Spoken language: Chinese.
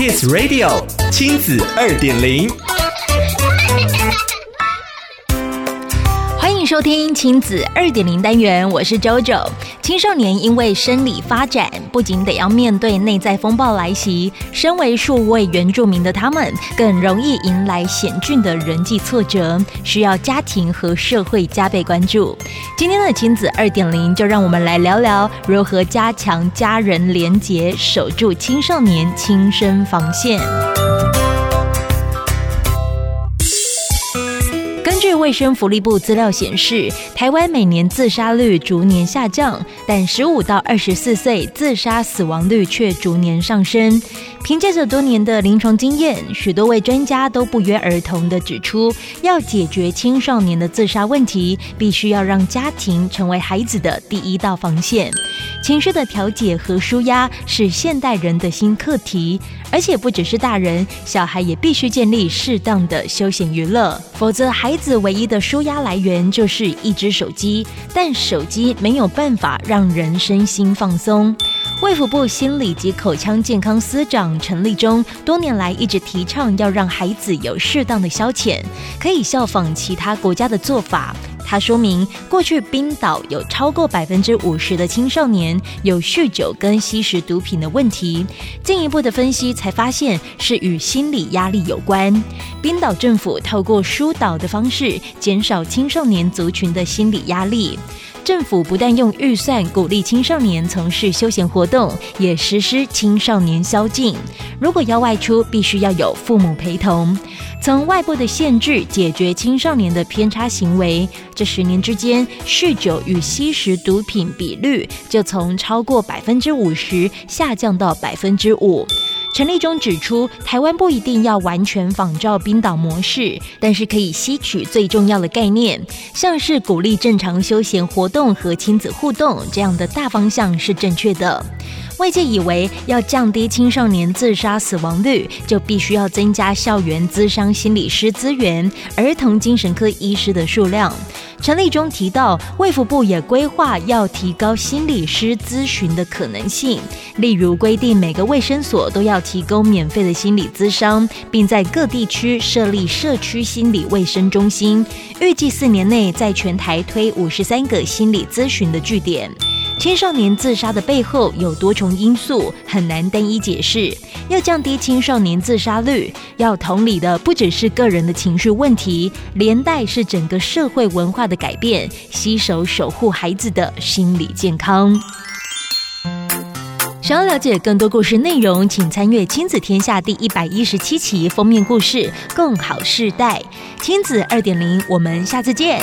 Kids Radio 亲子二点零。收听亲子二点零单元，我是 JoJo。青少年因为生理发展，不仅得要面对内在风暴来袭，身为数位原住民的他们，更容易迎来险峻的人际挫折，需要家庭和社会加倍关注。今天的亲子二点零，就让我们来聊聊如何加强家人连结，守住青少年亲身防线。据卫生福利部资料显示，台湾每年自杀率逐年下降，但十五到二十四岁自杀死亡率却逐年上升。凭借着多年的临床经验，许多位专家都不约而同地指出，要解决青少年的自杀问题，必须要让家庭成为孩子的第一道防线。情绪的调节和舒压是现代人的新课题，而且不只是大人，小孩也必须建立适当的休闲娱乐，否则孩子唯一的舒压来源就是一只手机，但手机没有办法让人身心放松。卫福部心理及口腔健康司长陈立忠多年来一直提倡要让孩子有适当的消遣，可以效仿其他国家的做法。他说明，过去冰岛有超过百分之五十的青少年有酗酒跟吸食毒品的问题，进一步的分析才发现是与心理压力有关。冰岛政府透过疏导的方式，减少青少年族群的心理压力。政府不但用预算鼓励青少年从事休闲活动，也实施青少年宵禁。如果要外出，必须要有父母陪同。从外部的限制解决青少年的偏差行为，这十年之间，酗酒与吸食毒品比率就从超过百分之五十下降到百分之五。陈立中指出，台湾不一定要完全仿照冰岛模式，但是可以吸取最重要的概念，像是鼓励正常休闲活动和亲子互动这样的大方向是正确的。外界以为要降低青少年自杀死亡率，就必须要增加校园咨商心理师资源、儿童精神科医师的数量。陈立中提到，卫福部也规划要提高心理师咨询的可能性，例如规定每个卫生所都要提供免费的心理咨商，并在各地区设立社区心理卫生中心。预计四年内在全台推五十三个心理咨询的据点。青少年自杀的背后有多重因素，很难单一解释。要降低青少年自杀率，要同理的不只是个人的情绪问题，连带是整个社会文化的改变，携手守护孩子的心理健康。想要了解更多故事内容，请参阅《亲子天下》第一百一十七期封面故事《共好世代》亲子二点零。我们下次见。